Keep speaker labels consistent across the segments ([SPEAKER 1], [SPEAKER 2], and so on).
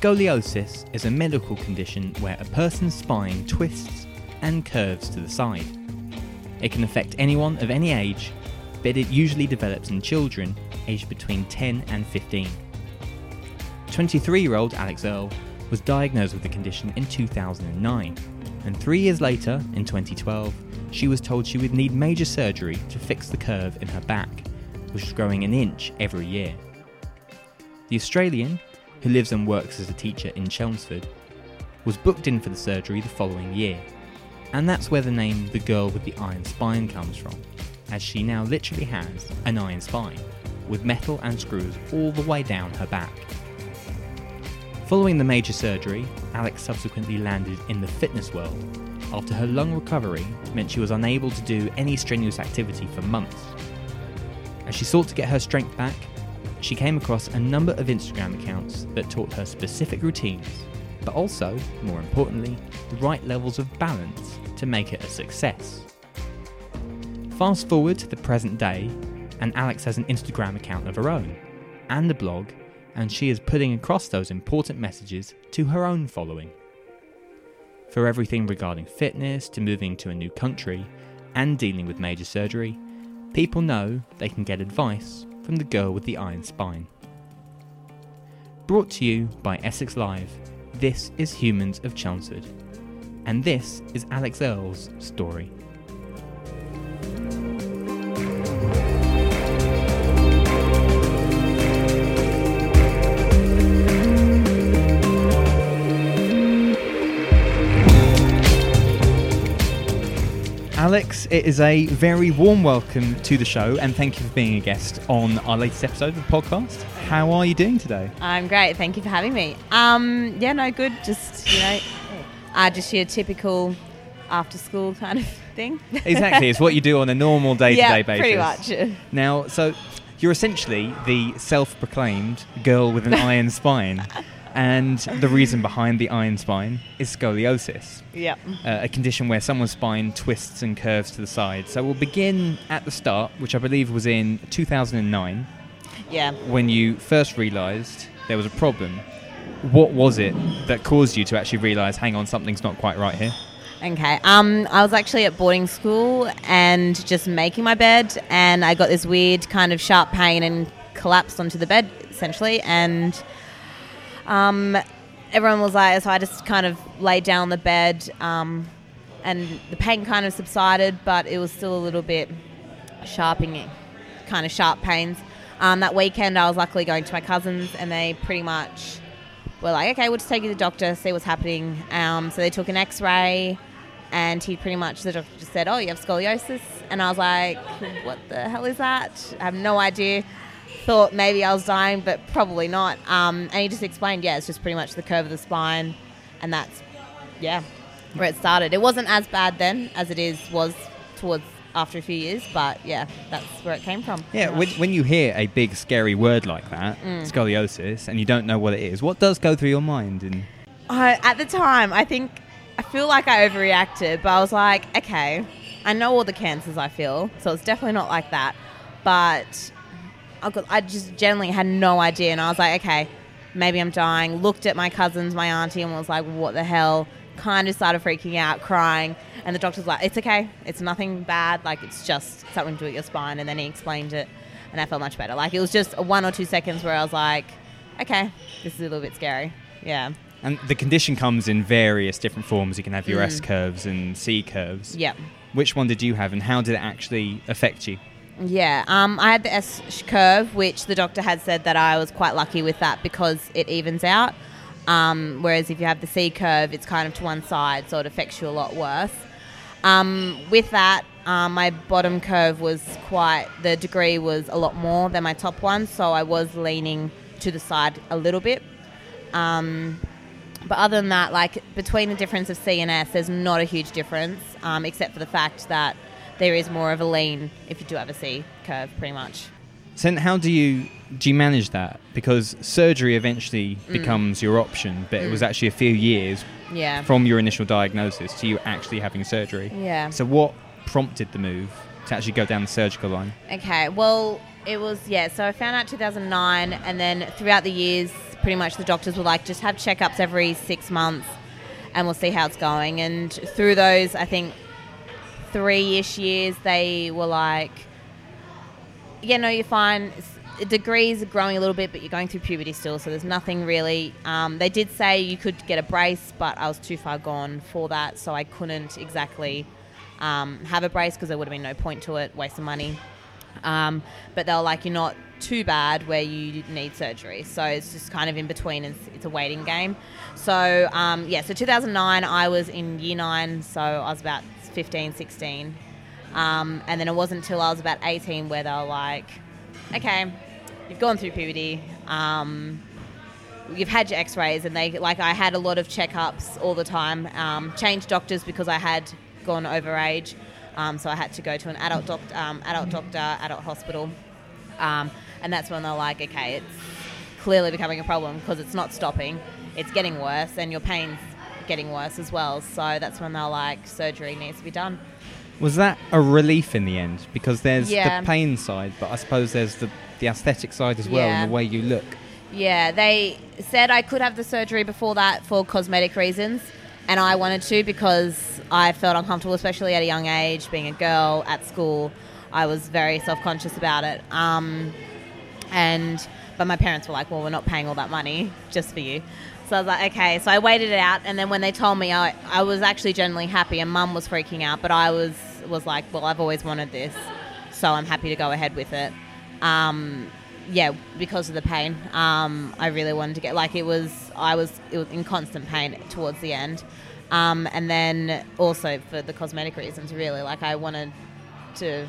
[SPEAKER 1] Scoliosis is a medical condition where a person's spine twists and curves to the side. It can affect anyone of any age, but it usually develops in children aged between 10 and 15. 23 year old Alex Earle was diagnosed with the condition in 2009, and three years later, in 2012, she was told she would need major surgery to fix the curve in her back, which was growing an inch every year. The Australian who lives and works as a teacher in Chelmsford, was booked in for the surgery the following year. And that's where the name The Girl with the Iron Spine comes from, as she now literally has an iron spine, with metal and screws all the way down her back. Following the major surgery, Alex subsequently landed in the fitness world after her lung recovery meant she was unable to do any strenuous activity for months. As she sought to get her strength back, she came across a number of Instagram accounts that taught her specific routines, but also, more importantly, the right levels of balance to make it a success. Fast forward to the present day, and Alex has an Instagram account of her own, and a blog, and she is putting across those important messages to her own following. For everything regarding fitness to moving to a new country and dealing with major surgery, people know they can get advice from the girl with the iron spine. Brought to you by Essex Live, this is Humans of Chelmsford, and this is Alex Earle's story. Alex, it is a very warm welcome to the show and thank you for being a guest on our latest episode of the podcast. How are you doing today?
[SPEAKER 2] I'm great. Thank you for having me. Um, yeah, no, good. Just, you know, uh, just your typical after school kind of thing.
[SPEAKER 1] exactly. It's what you do on a normal day to day basis.
[SPEAKER 2] pretty much.
[SPEAKER 1] Now, so you're essentially the self proclaimed girl with an iron spine. And the reason behind the iron spine is scoliosis.
[SPEAKER 2] Yeah.
[SPEAKER 1] Uh, a condition where someone's spine twists and curves to the side. So we'll begin at the start, which I believe was in 2009.
[SPEAKER 2] Yeah.
[SPEAKER 1] When you first realised there was a problem. What was it that caused you to actually realise, hang on, something's not quite right here?
[SPEAKER 2] Okay. Um, I was actually at boarding school and just making my bed, and I got this weird kind of sharp pain and collapsed onto the bed essentially, and um, everyone was like, so I just kind of laid down on the bed, um, and the pain kind of subsided, but it was still a little bit sharping, kind of sharp pains. Um, that weekend, I was luckily going to my cousins, and they pretty much were like, okay, we'll just take you to the doctor, see what's happening. Um, so they took an x ray, and he pretty much, the doctor just said, oh, you have scoliosis. And I was like, what the hell is that? I have no idea thought maybe I was dying, but probably not. Um, and he just explained, yeah, it's just pretty much the curve of the spine, and that's yeah where it started. It wasn't as bad then as it is was towards after a few years, but yeah, that's where it came from.
[SPEAKER 1] Yeah, when, when you hear a big scary word like that, mm. scoliosis, and you don't know what it is, what does go through your mind? And
[SPEAKER 2] uh, at the time, I think I feel like I overreacted, but I was like, okay, I know all the cancers I feel, so it's definitely not like that, but I just generally had no idea, and I was like, okay, maybe I'm dying. Looked at my cousins, my auntie, and was like, what the hell? kind of started freaking out, crying, and the doctor's like, "It's okay, it's nothing bad. Like it's just something to do with your spine." And then he explained it, and I felt much better. Like it was just one or two seconds where I was like, "Okay, this is a little bit scary." Yeah.
[SPEAKER 3] And the condition comes in various different forms. You can have your S mm. curves and C curves.
[SPEAKER 2] Yeah.
[SPEAKER 3] Which one did you have, and how did it actually affect you?
[SPEAKER 2] Yeah, um, I had the S curve, which the doctor had said that I was quite lucky with that because it evens out. Um, whereas if you have the C curve, it's kind of to one side, so it affects you a lot worse. Um, with that, um, my bottom curve was quite, the degree was a lot more than my top one, so I was leaning to the side a little bit. Um, but other than that, like between the difference of C and S, there's not a huge difference, um, except for the fact that there is more of a lean if you do have a C curve, pretty much.
[SPEAKER 3] So how do you do you manage that? Because surgery eventually
[SPEAKER 2] Mm.
[SPEAKER 3] becomes your option, but it was actually a few years
[SPEAKER 2] Yeah.
[SPEAKER 3] from your initial diagnosis to you actually having surgery.
[SPEAKER 2] Yeah.
[SPEAKER 3] So what prompted the move to actually go down the surgical line?
[SPEAKER 2] Okay, well, it was, yeah, so I found out 2009, and then throughout the years, pretty much the doctors were like, just have checkups every six months and we'll see how it's going. And through those, I think three ish years, they were like, yeah, no, you're fine. Degrees are growing a little bit, but you're going through puberty still, so there's nothing really. Um, they did say you could get a brace, but I was too far gone for that, so I couldn't exactly um, have a brace because there would have been no point to it, waste of money. Um, but they were like, you're not too bad where you need surgery. So it's just kind of in between. It's, it's a waiting game. So, um, yeah, so 2009, I was in year nine. So I was about 15, 16. Um, and then it wasn't until I was about 18 where they were like, okay, you've gone through puberty. Um, you've had your x-rays and they like i had a lot of checkups all the time um, changed doctors because i had gone over age um, so i had to go to an adult doctor um, adult doctor adult hospital um, and that's when they're like okay it's clearly becoming a problem because it's not stopping it's getting worse and your pain's getting worse as well so that's when they're like surgery needs to be done
[SPEAKER 3] Was that a relief in the end? Because there's
[SPEAKER 2] Yeah.
[SPEAKER 3] the pain side, but I suppose there's the, the aesthetic side as well
[SPEAKER 2] Yeah.
[SPEAKER 3] and the way you look.
[SPEAKER 2] Yeah, they said I could have the surgery before that for cosmetic reasons, and I wanted to because I felt uncomfortable, especially at a young age, being a girl at school. I was very self conscious about it. Um, and but my parents were like, "Well, we're not paying all that money just for you." So I was like, "Okay." So I waited it out, and then when they told me, I, I was actually generally happy, and Mum was freaking out, but I was was like, "Well, I've always wanted this, so I'm happy to go ahead with it." Um, yeah, because of the pain, um, I really wanted to get like it was. I was it was in constant pain towards the end, um, and then also for the cosmetic reasons, really. Like I wanted to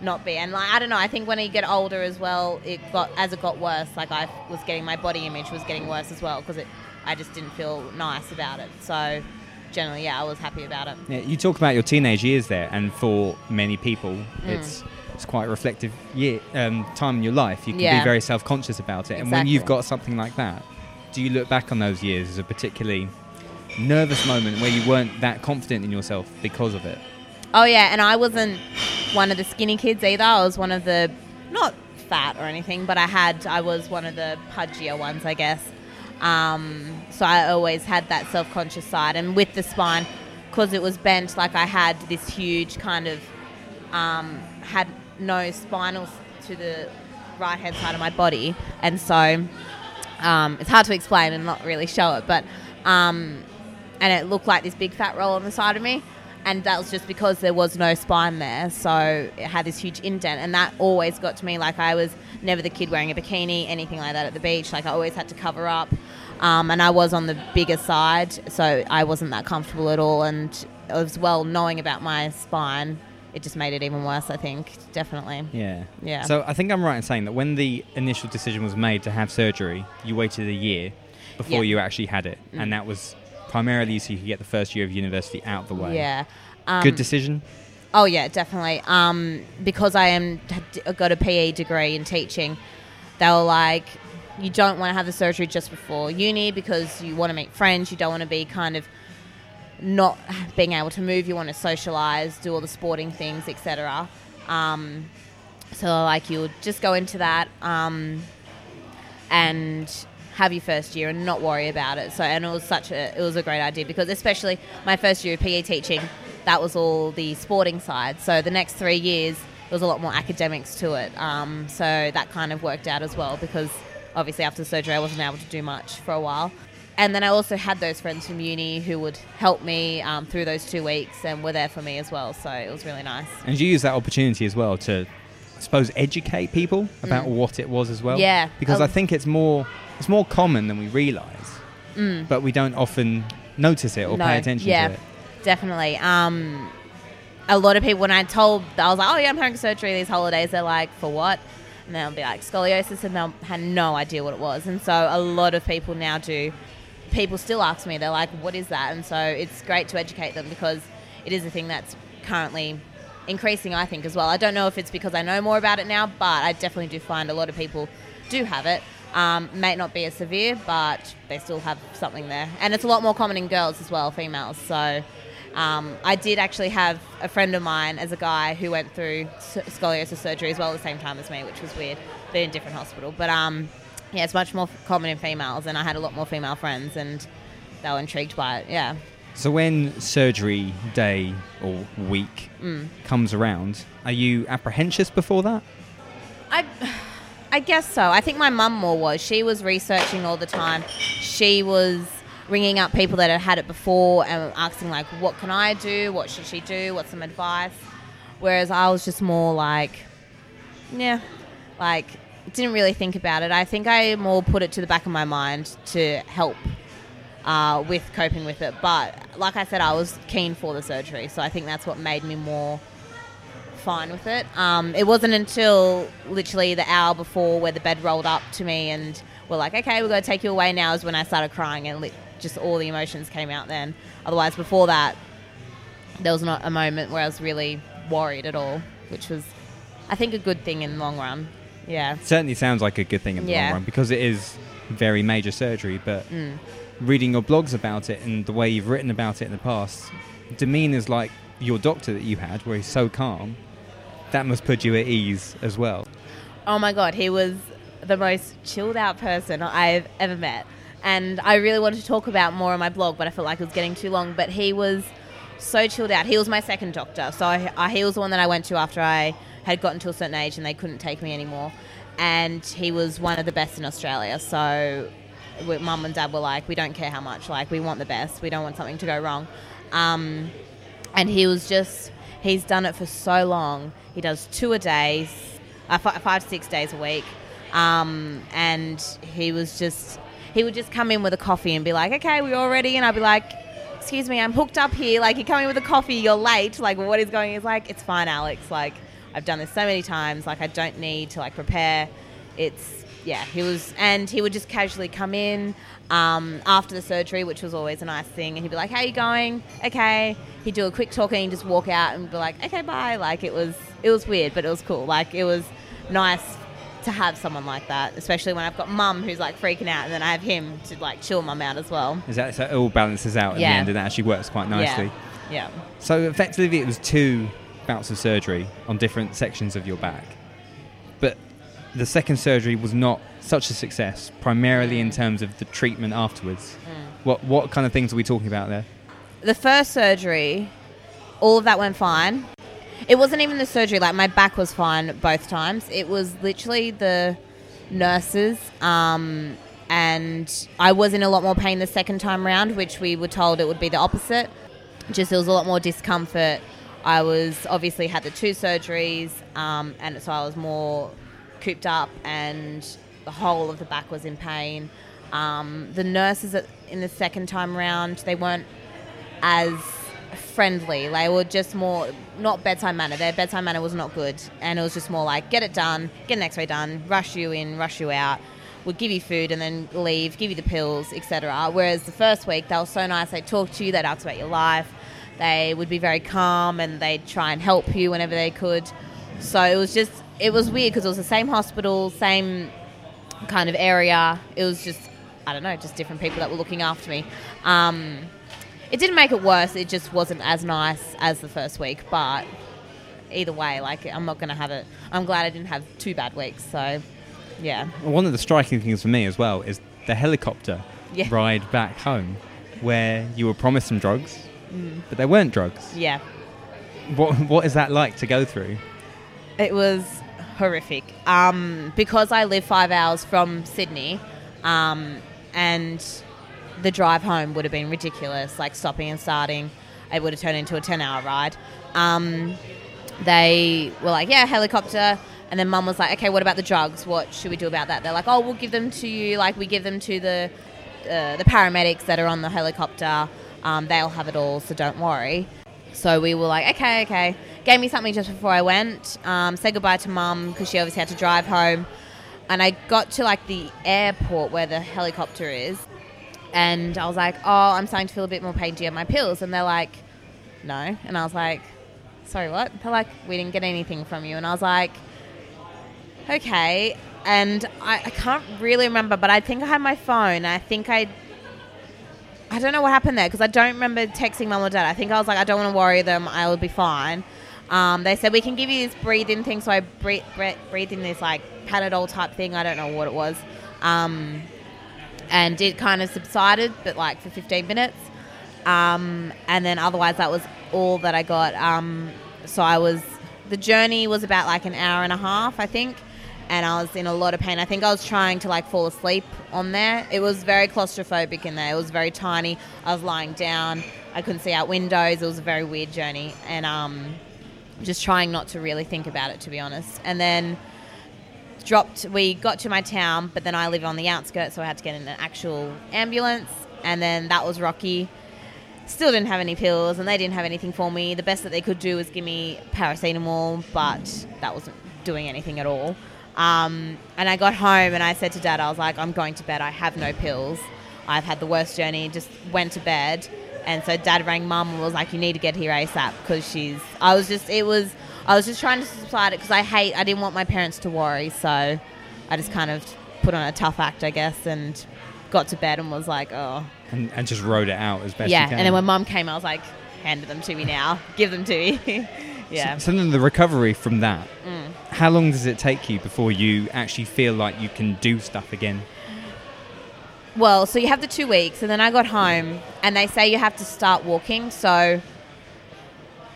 [SPEAKER 2] not be. And like I don't know, I think when you get older as well, it got as it got worse. Like I was getting my body image was getting worse as well because it I just didn't feel nice about it. So generally, yeah, I was happy about it.
[SPEAKER 3] Yeah, you talk about your teenage years there, and for many people,
[SPEAKER 2] Mm.
[SPEAKER 3] it's it's quite a reflective year um, time in your life. You can
[SPEAKER 2] Yeah.
[SPEAKER 3] be very self conscious about it, and when you've got something like that, do you look back on those years as a particularly nervous moment where you weren't that confident in yourself because of it?
[SPEAKER 2] Oh yeah, and I wasn't one of the skinny kids either. I was one of the not fat or anything, but I had I was one of the pudgier ones, I guess. Um, so I always had that self-conscious side, and with the spine, because it was bent, like I had this huge kind of um, had no spinal to the right hand side of my body, and so um, it's hard to explain and not really show it, but um, and it looked like this big fat roll on the side of me, and that was just because there was no spine there, so it had this huge indent, and that always got to me. Like I was never the kid wearing a bikini, anything like that at the beach. Like I always had to cover up, um, and I was on the bigger side, so I wasn't that comfortable at all, and as well knowing about my spine. It just made it even worse, I think, definitely.
[SPEAKER 3] Yeah.
[SPEAKER 2] Yeah.
[SPEAKER 3] So I think I'm right in saying that when the initial decision was made to have surgery, you waited a year before
[SPEAKER 2] Yeah. Mm.
[SPEAKER 3] you actually had it, and that was primarily so you could get the first year of university out of the way.
[SPEAKER 2] Yeah. Um,
[SPEAKER 3] Good decision.
[SPEAKER 2] Oh yeah, definitely. Um, because I am got a PE degree in teaching, they were like, you don't want to have the surgery just before uni because you want to make friends. You don't want to be kind of not being able to move. You want to socialize, do all the sporting things, etc. Um, so like you'll just go into that um, and have your first year and not worry about it. So, and it was such a it was a great idea because especially my first year of PE teaching, that was all the sporting side. So the next three years there was a lot more academics to it. Um, so that kind of worked out as well because obviously after the surgery I wasn't able to do much for a while. And then I also had those friends from uni who would help me um, through those two weeks and were there for me as well. So it was really nice.
[SPEAKER 3] And you use that opportunity as well to, I suppose, educate people about
[SPEAKER 2] Mm.
[SPEAKER 3] what it was as well.
[SPEAKER 2] Yeah.
[SPEAKER 3] Because. I think it's more it's more common than we realise, but we don't often notice it or
[SPEAKER 2] Mm. No,
[SPEAKER 3] pay attention
[SPEAKER 2] yeah.
[SPEAKER 3] to it.
[SPEAKER 2] Definitely. Um, a lot of people, when I told, I was like, oh, yeah, I'm having surgery these holidays, they're like, for what? And they'll be like, scoliosis, and they'll had no idea what it was. And so a lot of people now do. People still ask me, they're like, what is that? And so it's great to educate them because it is a thing that's currently increasing, I think, as well. I don't know if it's because I know more about it now, but I definitely do find a lot of people do have it. Um, may not be as severe, but they still have something there. And it's a lot more common in girls as well, females. So um, I did actually have a friend of mine as a guy who went through scoliosis surgery as well at the same time as me, which was weird, but in a different hospital. But um, yeah, it's much more common in females, and I had a lot more female friends, and they were intrigued by it. Yeah.
[SPEAKER 3] So when surgery day or week
[SPEAKER 2] Mm.
[SPEAKER 3] comes around, are you apprehensive before that?
[SPEAKER 2] I, I guess so. I think my mum more was. She was researching all the time. She was ringing up people that had had it before and asking like, "What can I do? What should she do? What's some advice?" Whereas I was just more like, yeah, like didn't really think about it. I think I more put it to the back of my mind to help uh, with coping with it. But like I said, I was keen for the surgery, so I think that's what made me more fine with it. Um, it wasn't until literally the hour before where the bed rolled up to me and we're like, okay, we're going to take you away now, is when I started crying and li- just all the emotions came out then. Otherwise, before that, there was not a moment where I was really worried at all, which was, I think, a good thing in the long run. Yeah.
[SPEAKER 3] Certainly sounds like a good thing in the
[SPEAKER 2] Yeah.
[SPEAKER 3] long run because it is very major surgery. But
[SPEAKER 2] Mm.
[SPEAKER 3] reading your blogs about it and the way you've written about it in the past, demeanours like your doctor that you had, where he's so calm, that must put you at ease as well.
[SPEAKER 2] Oh my god, he was the most chilled out person I've ever met. And I really wanted to talk about more on my blog, but I felt like it was getting too long. But he was so chilled out. He was my second doctor. So I, I, he was the one that I went to after I had gotten to a certain age and they couldn't take me anymore. And he was one of the best in Australia. So mum and dad were like, we don't care how much. Like, we want the best. We don't want something to go wrong. Um, and he was just he's done it for so long. He does two a day uh, fi- five six days a week. Um, and he was just he would just come in with a coffee and be like okay we're all ready and i'd be like excuse me i'm hooked up here. Like you're coming with a coffee you're late. Like what is going he's like it's fine alex. Like i've done this so many times. Like i don't need to like prepare. It's yeah he was and he would just casually come in um, after the surgery which was always a nice thing and he'd be like how you going? Okay. He'd do a quick talk and he'd just walk out and be like okay bye. Like it was it was weird but it was cool. Like it was nice to have someone like that especially when i've got mum who's like freaking out and then i have him to like chill mum out as well.
[SPEAKER 3] Is that so it all balances out at
[SPEAKER 2] Yeah.
[SPEAKER 3] the end and that actually works quite nicely?
[SPEAKER 2] yeah yeah.
[SPEAKER 3] So effectively, it was two bouts of surgery on different sections of your back, the second surgery was not such a success, primarily in terms of the treatment afterwards. What what kind of things are we talking about there?
[SPEAKER 2] the first surgery, all of that went fine. It wasn't even the surgery, like my back was fine both times. It was literally the nurses. Um, and I was in a lot more pain the second time round, which we were told it would be the opposite. Just there was a lot more discomfort. I was obviously had the two surgeries, um, and so I was more cooped up, and the whole of the back was in pain. Um, the nurses in the second time round, they weren't as friendly. They were just more not bedtime manner. Their bedtime manner was not good, and it was just more like get it done, get an X-ray done, rush you in, rush you out. Would give you food and then leave, give you the pills, etc. Whereas the first week they were so nice. They'd talk to you, they'd ask about your life. They would be very calm and they'd try and help you whenever they could. So it was just it was weird because it was the same hospital, same kind of area. It was just, I don't know, just different people that were looking after me. Um, it didn't make it worse. It just wasn't as nice as the first week. But either way, like I'm not going to have it. I'm glad I didn't have two bad weeks. So, yeah.
[SPEAKER 3] Well, one of the striking things for me as well is the helicopter
[SPEAKER 2] Yeah.
[SPEAKER 3] ride back home, where you were promised some drugs, but they weren't drugs.
[SPEAKER 2] Yeah.
[SPEAKER 3] What What is that like to go through?
[SPEAKER 2] It was horrific. Um, because I live five hours from Sydney, um, and the drive home would have been ridiculous, like stopping and starting. It would have turned into a 10 hour ride. Um, they were like, yeah, helicopter. And then mum was like, okay, what about the drugs? What should we do about that? They're like, oh, we'll give them to you. Like, we give them to the, uh, the paramedics that are on the helicopter. Um, they'll have it all, so don't worry. So we were like, okay, okay. Gave me something just before I went. Um, said goodbye to mum because she obviously had to drive home. And I got to like the airport where the helicopter is. And I was like, oh, I'm starting to feel a bit more pain. Do you have my pills? And they're like, no. And I was like, sorry, what? They're like, we didn't get anything from you. And I was like, okay. And I, I can't really remember, but I think I had my phone. I think I I don't know what happened there because I don't remember texting mum or dad. I think I was like, I don't want to worry them. I will be fine. Um, they said we can give you this breathing thing, so I breathe, breathed in this like Panadol type thing. I don't know what it was, um, and it kind of subsided, but like for 15 minutes. Um, and then otherwise, that was all that I got. Um, so I was the journey was about like an hour and a half, I think, and I was in a lot of pain. I think I was trying to like fall asleep on there. It was very claustrophobic in there. It was very tiny. I was lying down. I couldn't see out windows. It was a very weird journey, and um, just trying not to really think about it, to be honest. And then dropped. We got to my town, but then I live on the outskirts, so I had to get in an actual ambulance, and then that was rocky. Still didn't have any pills, and they didn't have anything for me. The best that they could do was give me paracetamol, but that wasn't doing anything at all. Um, and I got home and I said to dad, I was like, I'm going to bed. I have no pills. I've had the worst journey. Just went to bed. And so dad rang mum and was like, you need to get here ASAP because she's. I was just. It was. I was just trying to subside it because I hate. I didn't want my parents to worry. So I just kind of put on a tough act, I guess, and got to bed and was like, oh.
[SPEAKER 3] And, and just rode it out as best
[SPEAKER 2] yeah.
[SPEAKER 3] you can.
[SPEAKER 2] And then when mum came, I was like, hand them to me now. Give them to me. yeah.
[SPEAKER 3] So, so then the recovery from that,
[SPEAKER 2] Mm.
[SPEAKER 3] How long does it take you before you actually feel like you can do stuff again?
[SPEAKER 2] Well, so you have the two weeks, and then I got home, and they say you have to start walking. So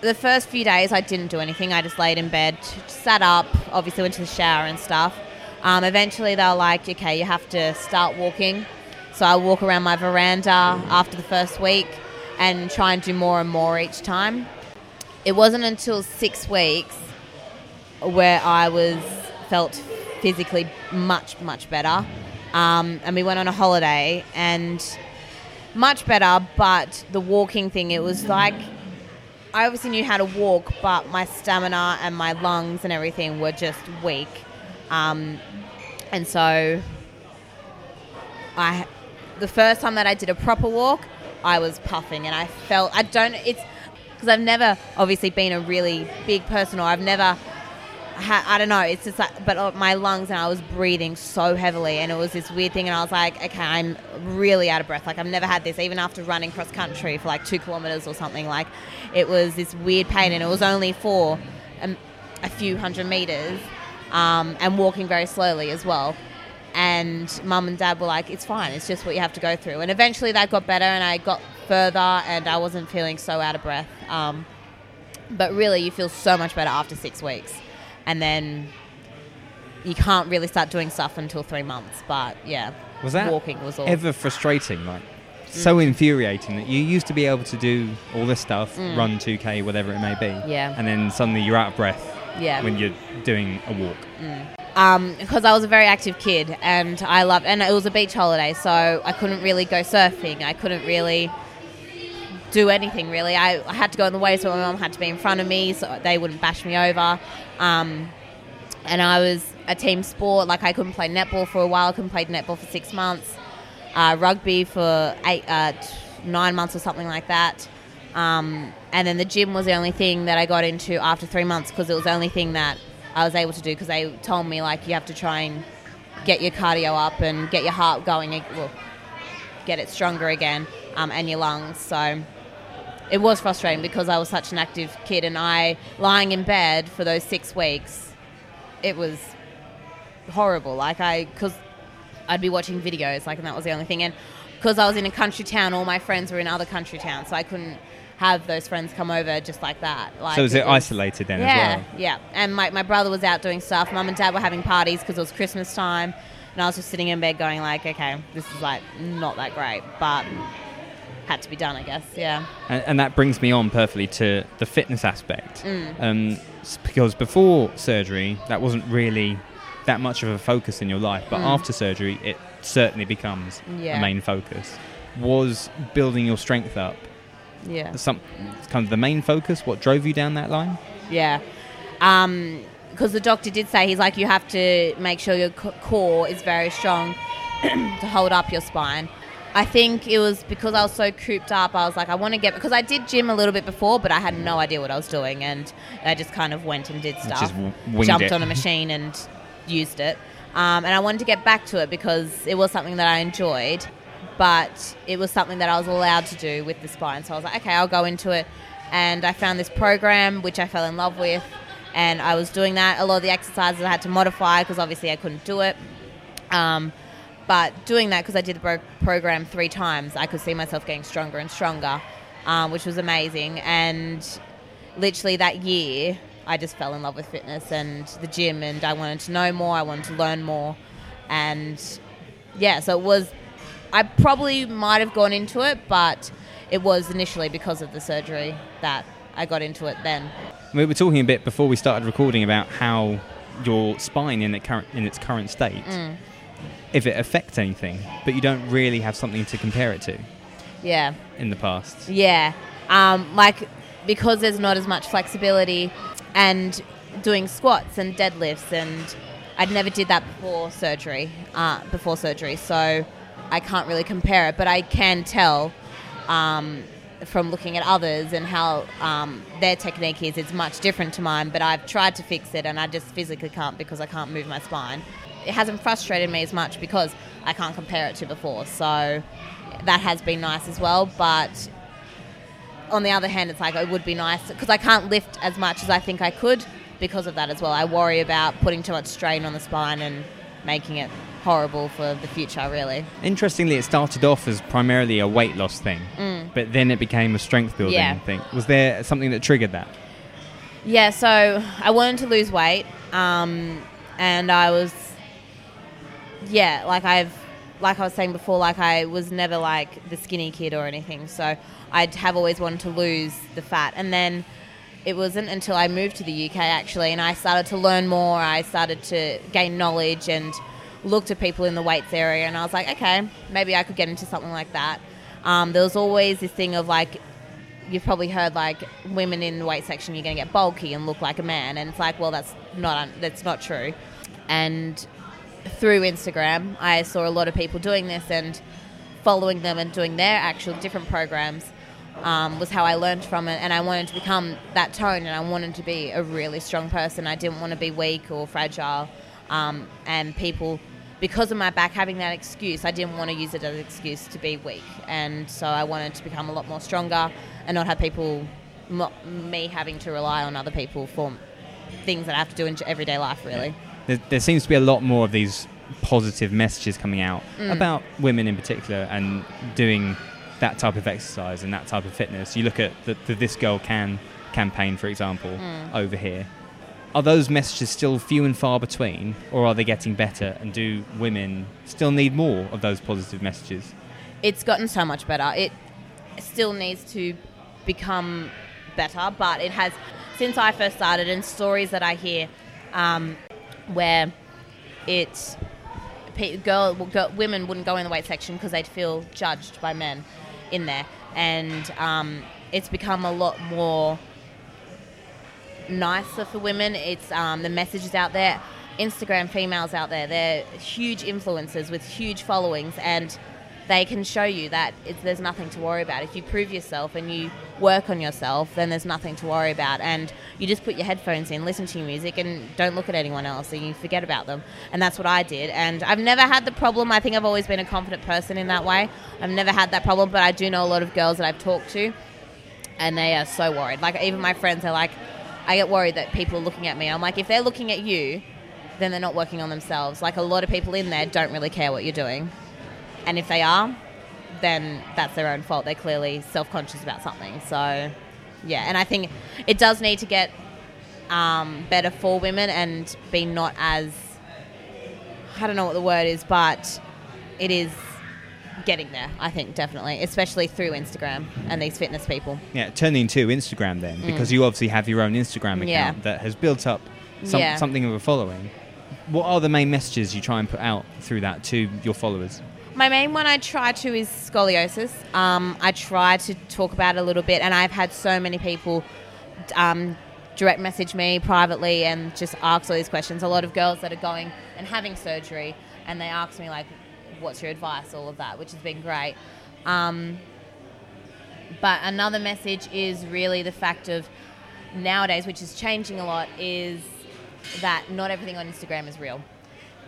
[SPEAKER 2] the first few days, I didn't do anything. I just laid in bed, sat up, obviously went to the shower and stuff. Um, eventually, they were like, okay, you have to start walking. So I walk around my veranda after the first week and try and do more and more each time. It wasn't until six weeks where I was felt physically much much better. Um, and we went on a holiday and much better, but the walking thing it was like I obviously knew how to walk, but my stamina and my lungs and everything were just weak. Um, and so I the first time that I did a proper walk, I was puffing and I felt I don't it's because I've never obviously been a really big person or I've never I don't know it's just like but uh, my lungs and I was breathing so heavily and it was this weird thing and I was like okay I'm really out of breath like I've never had this even after running cross country for like two kilometers or something like it was this weird pain and it was only for um, a few hundred meters um, and walking very slowly as well. And mum and dad were like it's fine it's just what you have to go through. And eventually that got better and i got further and i wasn't feeling so out of breath um, but really you feel so much better after six weeks and then you can't really start doing stuff until three months but yeah
[SPEAKER 3] Was that
[SPEAKER 2] walking was all
[SPEAKER 3] ever frustrating? Like, so mm. infuriating that you used to be able to do all this stuff, mm. run 2K, whatever it may be.
[SPEAKER 2] Mm. Yeah.
[SPEAKER 3] And then suddenly you're out of breath
[SPEAKER 2] yeah
[SPEAKER 3] when you're doing a walk. Mm.
[SPEAKER 2] Um, because I was a very active kid and I loved, and it was a beach holiday, so I couldn't really go surfing. I couldn't really do anything really. I, I had to go in the way, so my mum had to be in front of me, so they wouldn't bash me over. Um, and I was a team sport. Like I couldn't play netball for a while. I couldn't play netball for six months. Uh, rugby for eight, uh, nine months or something like that. Um, and then the gym was the only thing that I got into after three months because it was the only thing that I was able to do because they told me like you have to try and get your cardio up and get your heart going, well, get it stronger again, um, and your lungs. So it was frustrating because I was such an active kid and I lying in bed for those six weeks, it was horrible. Like I, because I'd be watching videos, like, and that was the only thing. And because I was in a country town, all my friends were in other country towns, so I couldn't have those friends come over just like that. Like,
[SPEAKER 3] so was it
[SPEAKER 2] was-
[SPEAKER 3] isolated then
[SPEAKER 2] yeah,
[SPEAKER 3] as well?
[SPEAKER 2] yeah. And my, my brother was out doing stuff. Mum and dad were having parties because it was Christmas time. And I was just sitting in bed going like, okay, this is like not that great, but had to be done, I guess. Yeah.
[SPEAKER 3] And, and that brings me on perfectly to the fitness aspect.
[SPEAKER 2] Mm.
[SPEAKER 3] Um, because before surgery, that wasn't really that much of a focus in your life, but after surgery, it certainly becomes
[SPEAKER 2] Mm. Yeah.
[SPEAKER 3] a main focus. Was building your strength up
[SPEAKER 2] Yeah.
[SPEAKER 3] some kind of the main focus? What drove you down that line?
[SPEAKER 2] Yeah. Because the doctor did say, he's like, you have to make sure your core is very strong to hold up your spine. I think it was because I was so cooped up. I was like, I want to get because I did gym a little bit before, but I had no idea what I was doing, and I just kind of went and did stuff.
[SPEAKER 3] Just
[SPEAKER 2] jumped
[SPEAKER 3] it.
[SPEAKER 2] on a machine and used it. Um, and I wanted to get back to it because it was something that I enjoyed, but it was something that I was allowed to do with the spine. So I was like, okay, I'll go into it. And I found this program which I fell in love with, and I was doing that. A lot of the exercises I had to modify because obviously I couldn't do it. Um, but doing that because I did the pro- program three times, I could see myself getting stronger and stronger, um, which was amazing. And literally that year, I just fell in love with fitness and the gym, and I wanted to know more. I wanted to learn more, and yeah, so it was. I probably might have gone into it, but it was initially because of the surgery that I got into it. Then,
[SPEAKER 3] We were talking a bit before we started recording about how your spine in, the current, in its current state,
[SPEAKER 2] Mm.
[SPEAKER 3] If it affects anything, but you don't really have something to compare it to
[SPEAKER 2] yeah.
[SPEAKER 3] in the past.
[SPEAKER 2] Yeah, um, like because there's not as much flexibility, and doing squats and deadlifts, and I'd never did that before surgery. Uh, before surgery, so I can't really compare it, but I can tell um, from looking at others and how um, their technique is. It's much different to mine, but I've tried to fix it, and I just physically can't because I can't move my spine. It hasn't frustrated me as much because I can't compare it to before, so that has been nice as well. But on the other hand, it's like it would be nice because I can't lift as much as I think I could because of that as well. I worry about putting too much strain on the spine and making it horrible for the future, really.
[SPEAKER 3] Interestingly, it started off as primarily a weight loss thing, but then it became a strength building
[SPEAKER 2] Mm. Yeah.
[SPEAKER 3] thing. Was there something that triggered that?
[SPEAKER 2] Yeah, so I wanted to lose weight, um, and I was, yeah, like I've, like I was saying before, like I was never like the skinny kid or anything. So I'd have always wanted to lose the fat, and then it wasn't until I moved to the UK actually, and I started to learn more. I started to gain knowledge and looked at people in the weights area, and I was like, okay, maybe I could get into something like that. Um, there was always this thing of like you've probably heard like women in the weight section you're going to get bulky and look like a man and it's like well that's not that's not true and through Instagram I saw a lot of people doing this and following them and doing their actual different programs um, was how I learned from it and I wanted to become that tone and I wanted to be a really strong person I didn't want to be weak or fragile um, and people because of my back having that excuse, I didn't want to use it as an excuse to be weak. And so I wanted to become a lot more stronger and not have people, me having to rely on other people for things that I have to do in everyday life, really.
[SPEAKER 3] There, there seems to be a lot more of these positive messages coming out
[SPEAKER 2] Mm.
[SPEAKER 3] about women in particular and doing that type of exercise and that type of fitness. You look at the, the This Girl Can campaign, for example,
[SPEAKER 2] Mm.
[SPEAKER 3] over here. Are those messages still few and far between, or are they getting better? And do women still need more of those positive messages?
[SPEAKER 2] It's gotten so much better. It still needs to become better, but it has, since I first started, and stories that I hear um, where it's girl, girl, women wouldn't go in the weight section because they'd feel judged by men in there, and um, it's become a lot more nicer for women. It's um, the messages out there. Instagram females out there, they're huge influencers with huge followings, and they can show you that there's nothing to worry about. If you prove yourself and you work on yourself, then there's nothing to worry about. And you just put your headphones in, listen to your music, and don't look at anyone else, and you forget about them. And that's what I did. And I've never had the problem. I think I've always been a confident person in that way. I've never had that problem, but I do know a lot of girls that I've talked to, and they are so worried. Like even my friends are like, I get worried that people are looking at me. I'm like, if they're looking at you, then they're not working on themselves. Like a lot of people in there don't really care what you're doing. And if they are, then that's their own fault. They're clearly self conscious about something. So, yeah. And I think it does need to get um, better for women and be not as, I don't know what the word is, but it is getting there, I think, definitely, especially through Instagram and these fitness people.
[SPEAKER 3] Yeah, turning to Instagram then, because you obviously have your own Instagram account
[SPEAKER 2] Mm. Yeah.
[SPEAKER 3] that has built up some,
[SPEAKER 2] Yeah.
[SPEAKER 3] something of a following. What are the main messages you try and put out through that to your followers?
[SPEAKER 2] My main one I try to is scoliosis. Um, I try to talk about it a little bit, and I've had so many people um, direct message me privately and just ask all these questions. A lot of girls that are going and having surgery, and they ask me like, "What's your advice?" All of that, which has been great. Um, but another message is really the fact of nowadays, which is changing a lot, is that not everything on Instagram is real,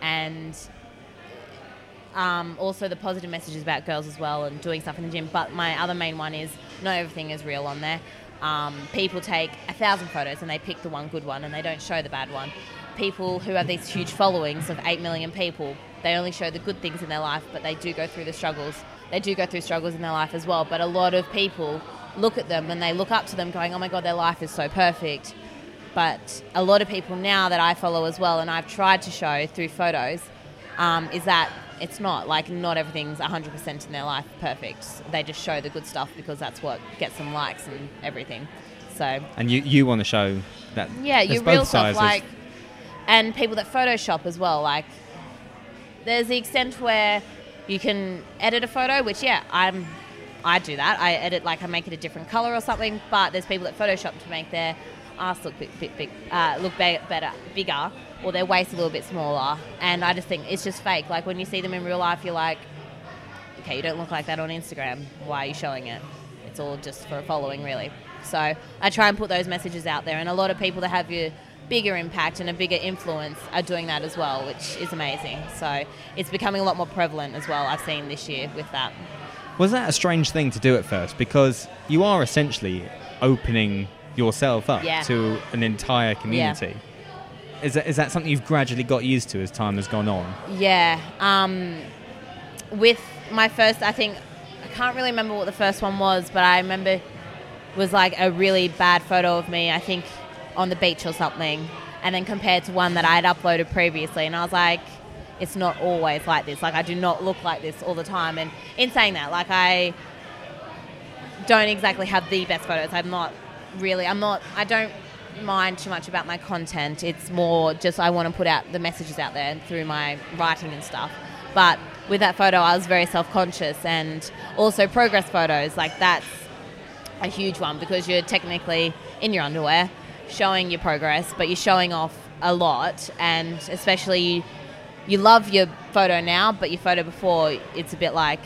[SPEAKER 2] and um, also the positive messages about girls as well and doing stuff in the gym. But my other main one is not everything is real on there. Um, people take a thousand photos and they pick the one good one and they don't show the bad one. People who have these huge followings of 8 million people, they only show the good things in their life, but they do go through the struggles. They do go through struggles in their life as well. But a lot of people look at them and they look up to them going, oh my God, their life is so perfect. But a lot of people now that I follow as well, and I've tried to show through photos, um, is that it's not like not everything's 100% in their life perfect. They just show the good stuff because that's what gets them likes and everything. So
[SPEAKER 3] And you, you want to show that
[SPEAKER 2] yeah, your real stuff, like, and people that Photoshop as well. Like, there's the extent where you can edit a photo, which yeah, I'm, I do that. I edit like I make it a different color or something. But there's people that Photoshop to make their ass look bit, bit, big, uh, look be- better, bigger, or their waist a little bit smaller. And I just think it's just fake. Like when you see them in real life, you're like, okay, you don't look like that on Instagram. Why are you showing it? It's all just for a following, really. So I try and put those messages out there, and a lot of people that have a bigger impact and a bigger influence are doing that as well, which is amazing. So it's becoming a lot more prevalent as well. I've seen this year with that.
[SPEAKER 3] Was that a strange thing to do at first? Because you are essentially opening yourself up
[SPEAKER 2] Yeah.
[SPEAKER 3] to an entire community. Is, that, is that something you've gradually got used to as time has gone on?
[SPEAKER 2] Yeah. Um, with my first, I think, I can't really remember what the first one was, but I remember was like a really bad photo of me, I think on the beach or something, and then compared to one that I had uploaded previously. And I was like, it's not always like this. Like, I do not look like this all the time. And in saying that, like, I don't exactly have the best photos. I'm not really, I'm not, I don't mind too much about my content. It's more just I want to put out the messages out there through my writing and stuff. But with that photo, I was very self conscious and also progress photos. Like, that's a huge one because you're technically in your underwear showing your progress, but you're showing off a lot. And especially, you love your photo now, but your photo before, it's a bit like,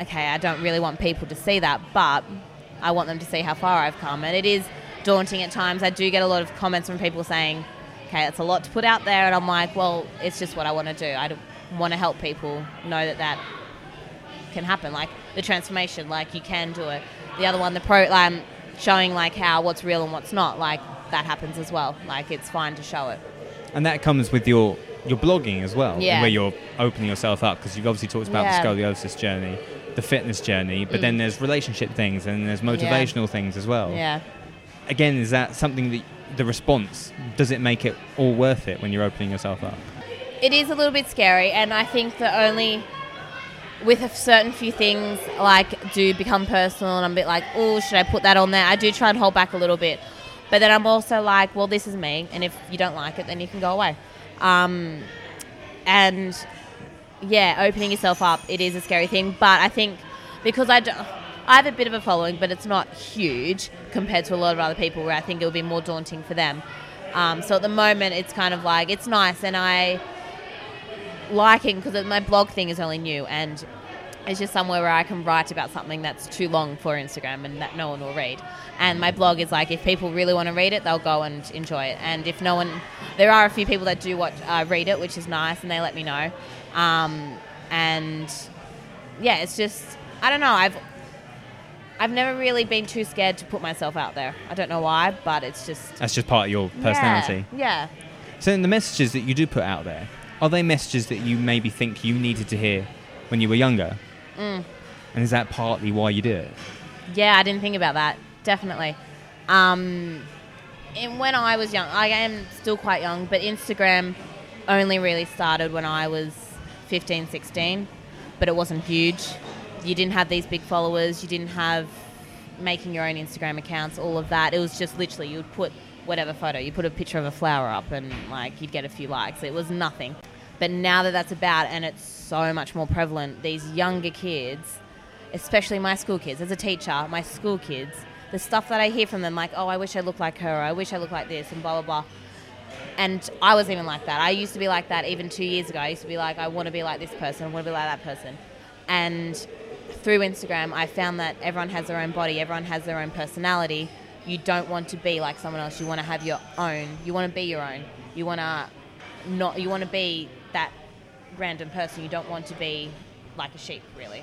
[SPEAKER 2] okay, I don't really want people to see that, but I want them to see how far I've come. And it is daunting at times. I do get a lot of comments from people saying, okay, that's a lot to put out there. And I'm like, well, it's just what I want to do. I want to help people know that that can happen. Like the transformation, like you can do it. The other one, the pro, um, showing like how what's real and what's not, like that happens as well. Like it's fine to show it.
[SPEAKER 3] And that comes with your your blogging as well,
[SPEAKER 2] Yeah.
[SPEAKER 3] where you're opening yourself up because you've obviously talked about
[SPEAKER 2] Yeah.
[SPEAKER 3] the scoliosis journey, the fitness journey, but then there's relationship things and there's motivational things as well.
[SPEAKER 2] Yeah.
[SPEAKER 3] Again, is that something that the response does it make it all worth it when you're opening yourself up?
[SPEAKER 2] it is a little bit scary, and I think that only with a certain few things like do become personal, and I'm a bit like, oh, should I put that on there? I do try and hold back a little bit, but then I'm also like, well, this is me, and if you don't like it, then you can go away. Um, and yeah, opening yourself up, it is a scary thing, but I think because I do, I have a bit of a following, but it's not huge compared to a lot of other people where I think it would be more daunting for them. Um, so at the moment, it's kind of like it's nice, and I liking because my blog thing is only new and it's just somewhere where I can write about something that's too long for Instagram and that no one will read. And my blog is like if people really want to read it, they'll go and enjoy it. And if no one, there are a few people that do watch, uh, read it, which is nice, and they let me know. Um, and yeah, it's just I don't know. I've I've never really been too scared to put myself out there. I don't know why, but it's just
[SPEAKER 3] That's just part of your personality.
[SPEAKER 2] Yeah. yeah.
[SPEAKER 3] So, in the messages that you do put out there, are they messages that you maybe think you needed to hear when you were younger?
[SPEAKER 2] Mm.
[SPEAKER 3] And is that partly why you do it?
[SPEAKER 2] Yeah, I didn't think about that. Definitely. Um, and when I was young, I am still quite young, but Instagram only really started when I was 15, 16, but it wasn't huge. You didn't have these big followers, you didn't have making your own Instagram accounts, all of that. It was just literally you would put whatever photo, you put a picture of a flower up and like you'd get a few likes. It was nothing. But now that that's about and it's so much more prevalent, these younger kids, especially my school kids, as a teacher, my school kids, the stuff that I hear from them, like, oh, I wish I looked like her, I wish I looked like this, and blah, blah, blah. And I was even like that. I used to be like that even two years ago. I used to be like, I want to be like this person, I want to be like that person. And through Instagram, I found that everyone has their own body, everyone has their own personality. You don't want to be like someone else. You want to have your own. You want to be your own. You want to not. You want to be that random person. You don't want to be like a sheep, really,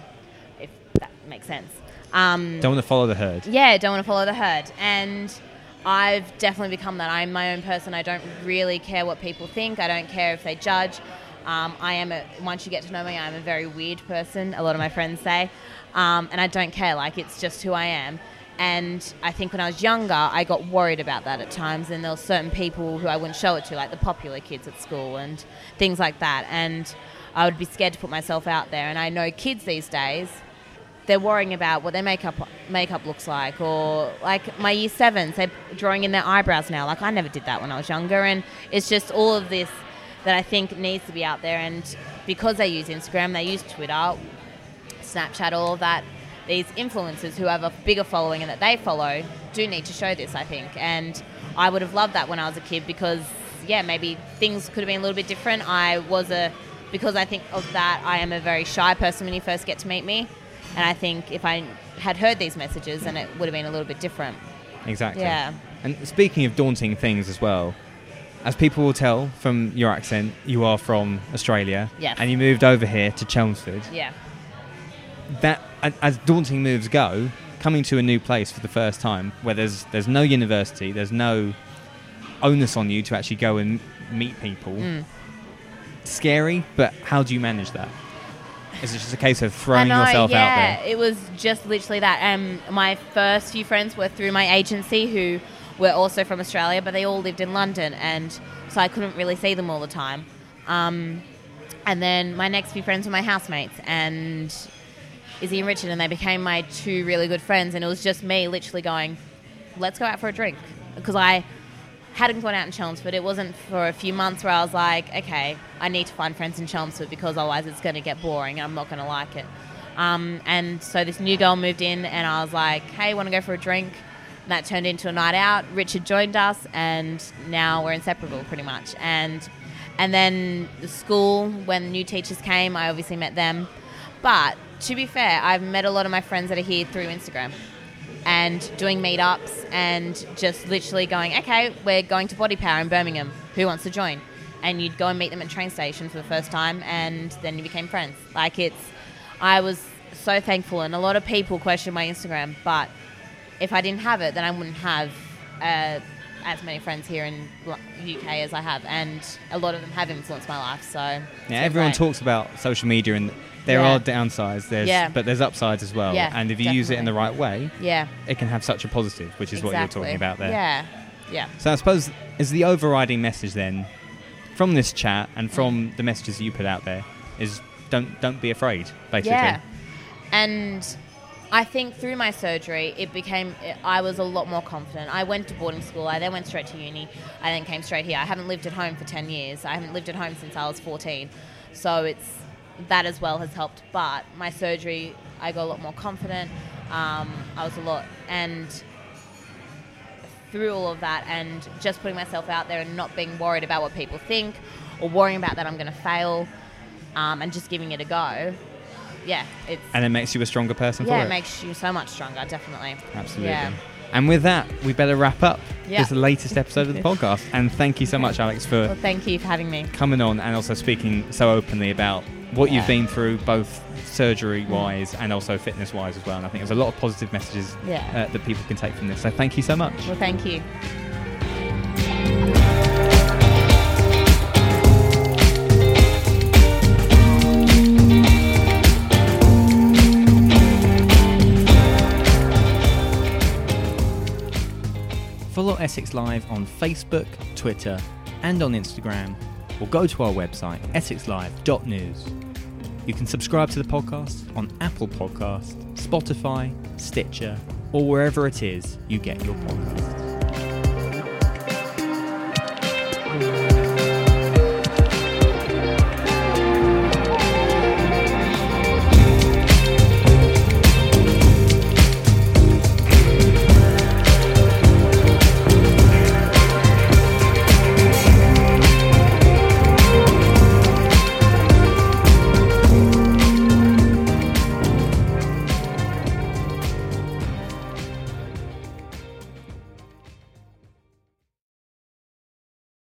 [SPEAKER 2] if that makes sense. Um,
[SPEAKER 3] Don't want to follow the herd.
[SPEAKER 2] yeah, don't want to follow the herd. And I've definitely become that. I'm my own person. I don't really care what people think. I don't care if they judge. Um, I am a, once you get to know me, I'm a very weird person. A lot of my friends say, um, and I don't care. Like it's just who I am. And I think when I was younger, I got worried about that at times, and there were certain people who I wouldn't show it to, like the popular kids at school and things like that. And I would be scared to put myself out there. And I know kids these days, they're worrying about what their makeup makeup looks like, or like my year sevens, they're drawing in their eyebrows now. Like I never did that when I was younger, and it's just all of this that I think needs to be out there. And because they use Instagram, they use Twitter, Snapchat, all that. These influencers who have a bigger following and that they follow do need to show this, I think. And I would have loved that when I was a kid because, yeah, maybe things could have been a little bit different. I was a, because I think of that, I am a very shy person when you first get to meet me. And I think if I had heard these messages, then it would have been a little bit different.
[SPEAKER 3] Exactly.
[SPEAKER 2] Yeah.
[SPEAKER 3] And speaking of daunting things as well, as people will tell from your accent, you are from Australia.
[SPEAKER 2] Yes.
[SPEAKER 3] And you moved over here to Chelmsford.
[SPEAKER 2] Yeah.
[SPEAKER 3] That, as daunting moves go, coming to a new place for the first time, where there's there's no university, there's no onus on you to actually go and meet people.
[SPEAKER 2] Mm.
[SPEAKER 3] Scary, but how do you manage that? Is it just a case of throwing
[SPEAKER 2] know,
[SPEAKER 3] yourself
[SPEAKER 2] yeah,
[SPEAKER 3] out there?
[SPEAKER 2] It was just literally that. Um, my first few friends were through my agency who were also from Australia, but they all lived in London, and so I couldn't really see them all the time. Um, and then my next few friends were my housemates, and Izzy and Richard, and they became my two really good friends. And it was just me literally going, let's go out for a drink. Because I hadn't gone out in Chelmsford. It wasn't for a few months where I was like, okay, I need to find friends in Chelmsford because otherwise it's going to get boring and I'm not going to like it. Um, and so this new girl moved in, and I was like, hey, want to go for a drink? And that turned into a night out. Richard joined us, and now we're inseparable pretty much. And and then the school, when new teachers came, I obviously met them. But to be fair, I've met a lot of my friends that are here through Instagram and doing meetups and just literally going, okay, we're going to Body Power in Birmingham. Who wants to join? And you'd go and meet them at train station for the first time, and then you became friends. Like it's, I was so thankful, and a lot of people question my Instagram, but if I didn't have it, then I wouldn't have as many friends here in UK as I have, and a lot of them have influenced my life. So
[SPEAKER 3] Yeah, everyone
[SPEAKER 2] great.
[SPEAKER 3] talks about social media and there
[SPEAKER 2] Yeah.
[SPEAKER 3] are downsides, there's
[SPEAKER 2] Yeah.
[SPEAKER 3] but there's upsides as well.
[SPEAKER 2] Yeah,
[SPEAKER 3] and if you use it in the right way,
[SPEAKER 2] Yeah,
[SPEAKER 3] it can have such a positive, which is what you're talking about there.
[SPEAKER 2] Yeah, yeah.
[SPEAKER 3] So I suppose is the overriding message then from this chat and from the messages you put out there is don't don't be afraid, basically.
[SPEAKER 2] Yeah. And I think through my surgery, it became, I was a lot more confident. I went to boarding school, I then went straight to uni, I then came straight here. I haven't lived at home for 10 years. I haven't lived at home since I was 14. So it's, that as well has helped. But my surgery, I got a lot more confident. Um, I was a lot, and through all of that and just putting myself out there and not being worried about what people think or worrying about that I'm going to fail um, and just giving it a go. Yeah, it's
[SPEAKER 3] And it makes you a stronger person
[SPEAKER 2] yeah,
[SPEAKER 3] for
[SPEAKER 2] it
[SPEAKER 3] it.
[SPEAKER 2] makes you so much stronger, definitely.
[SPEAKER 3] Absolutely.
[SPEAKER 2] Yeah.
[SPEAKER 3] And with that, we better wrap up
[SPEAKER 2] Yeah.
[SPEAKER 3] this latest episode of the podcast. And thank you so much, Alex, for
[SPEAKER 2] Well, thank you for having me.
[SPEAKER 3] coming on and also speaking so openly about what you've been through, both surgery wise and also fitness wise as well. And I think there's a lot of positive messages
[SPEAKER 2] Yeah.
[SPEAKER 3] uh, that people can take from this. So thank you so much.
[SPEAKER 2] Well, thank you.
[SPEAKER 1] Essex Live on Facebook, Twitter, and on Instagram, or go to our website, essexlive.news. You can subscribe to the podcast on Apple Podcast, Spotify, Stitcher, or wherever it is you get your podcasts.